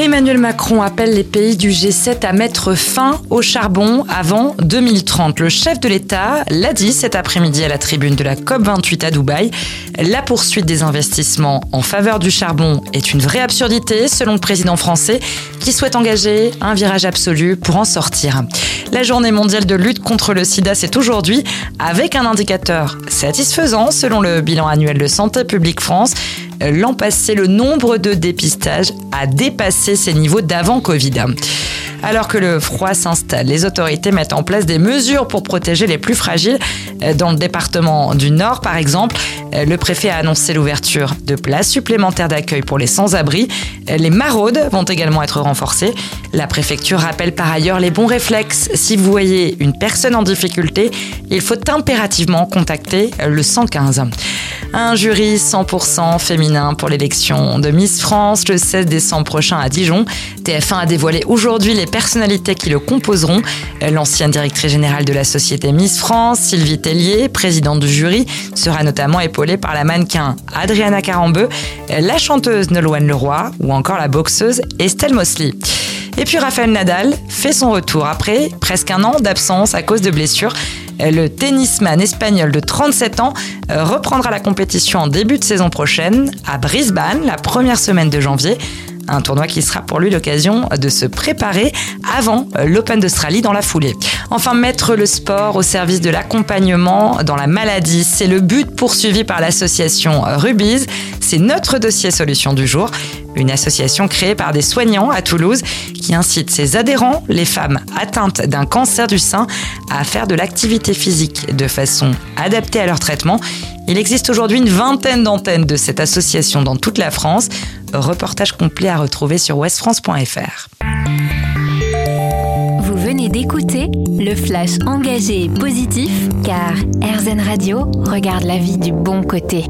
Emmanuel Macron appelle les pays du G7 à mettre fin au charbon avant 2030. Le chef de l'État l'a dit cet après-midi à la tribune de la COP28 à Dubaï. La poursuite des investissements en faveur du charbon est une vraie absurdité selon le président français qui souhaite engager un virage absolu pour en sortir. La journée mondiale de lutte contre le sida, c'est aujourd'hui avec un indicateur satisfaisant selon le bilan annuel de Santé publique France. L'an passé, le nombre de dépistages a dépassé ses niveaux d'avant Covid. Alors que le froid s'installe, les autorités mettent en place des mesures pour protéger les plus fragiles. Dans le département du Nord, par exemple, le préfet a annoncé l'ouverture de places supplémentaires d'accueil pour les sans-abri. Les maraudes vont également être renforcées. La préfecture rappelle par ailleurs les bons réflexes. Si vous voyez une personne en difficulté, il faut impérativement contacter le 115. Un jury 100% féminin pour l'élection de Miss France le 16 décembre prochain à Dijon. TF1 a dévoilé aujourd'hui les personnalités qui le composeront. L'ancienne directrice générale de la société Miss France, Sylvie Tellier, présidente du jury, sera notamment épaulée par la mannequin Adriana Carambeu, la chanteuse Nolwenn Leroy ou encore la boxeuse Estelle Mosley. Et puis Raphaël Nadal fait son retour après presque un an d'absence à cause de blessures. Le tennisman espagnol de 37 ans reprendra la compétition en début de saison prochaine à Brisbane, la première semaine de janvier. Un tournoi qui sera pour lui l'occasion de se préparer avant l'Open d'Australie dans la foulée. Enfin, mettre le sport au service de l'accompagnement dans la maladie, c'est le but poursuivi par l'association Rubies. C'est notre dossier solution du jour, une association créée par des soignants à Toulouse qui incite ses adhérents, les femmes atteintes d'un cancer du sein, à faire de l'activité physique de façon adaptée à leur traitement. Il existe aujourd'hui une vingtaine d'antennes de cette association dans toute la France. Reportage complet à retrouver sur westfrance.fr. Vous venez d'écouter le flash engagé et positif car RZN Radio regarde la vie du bon côté.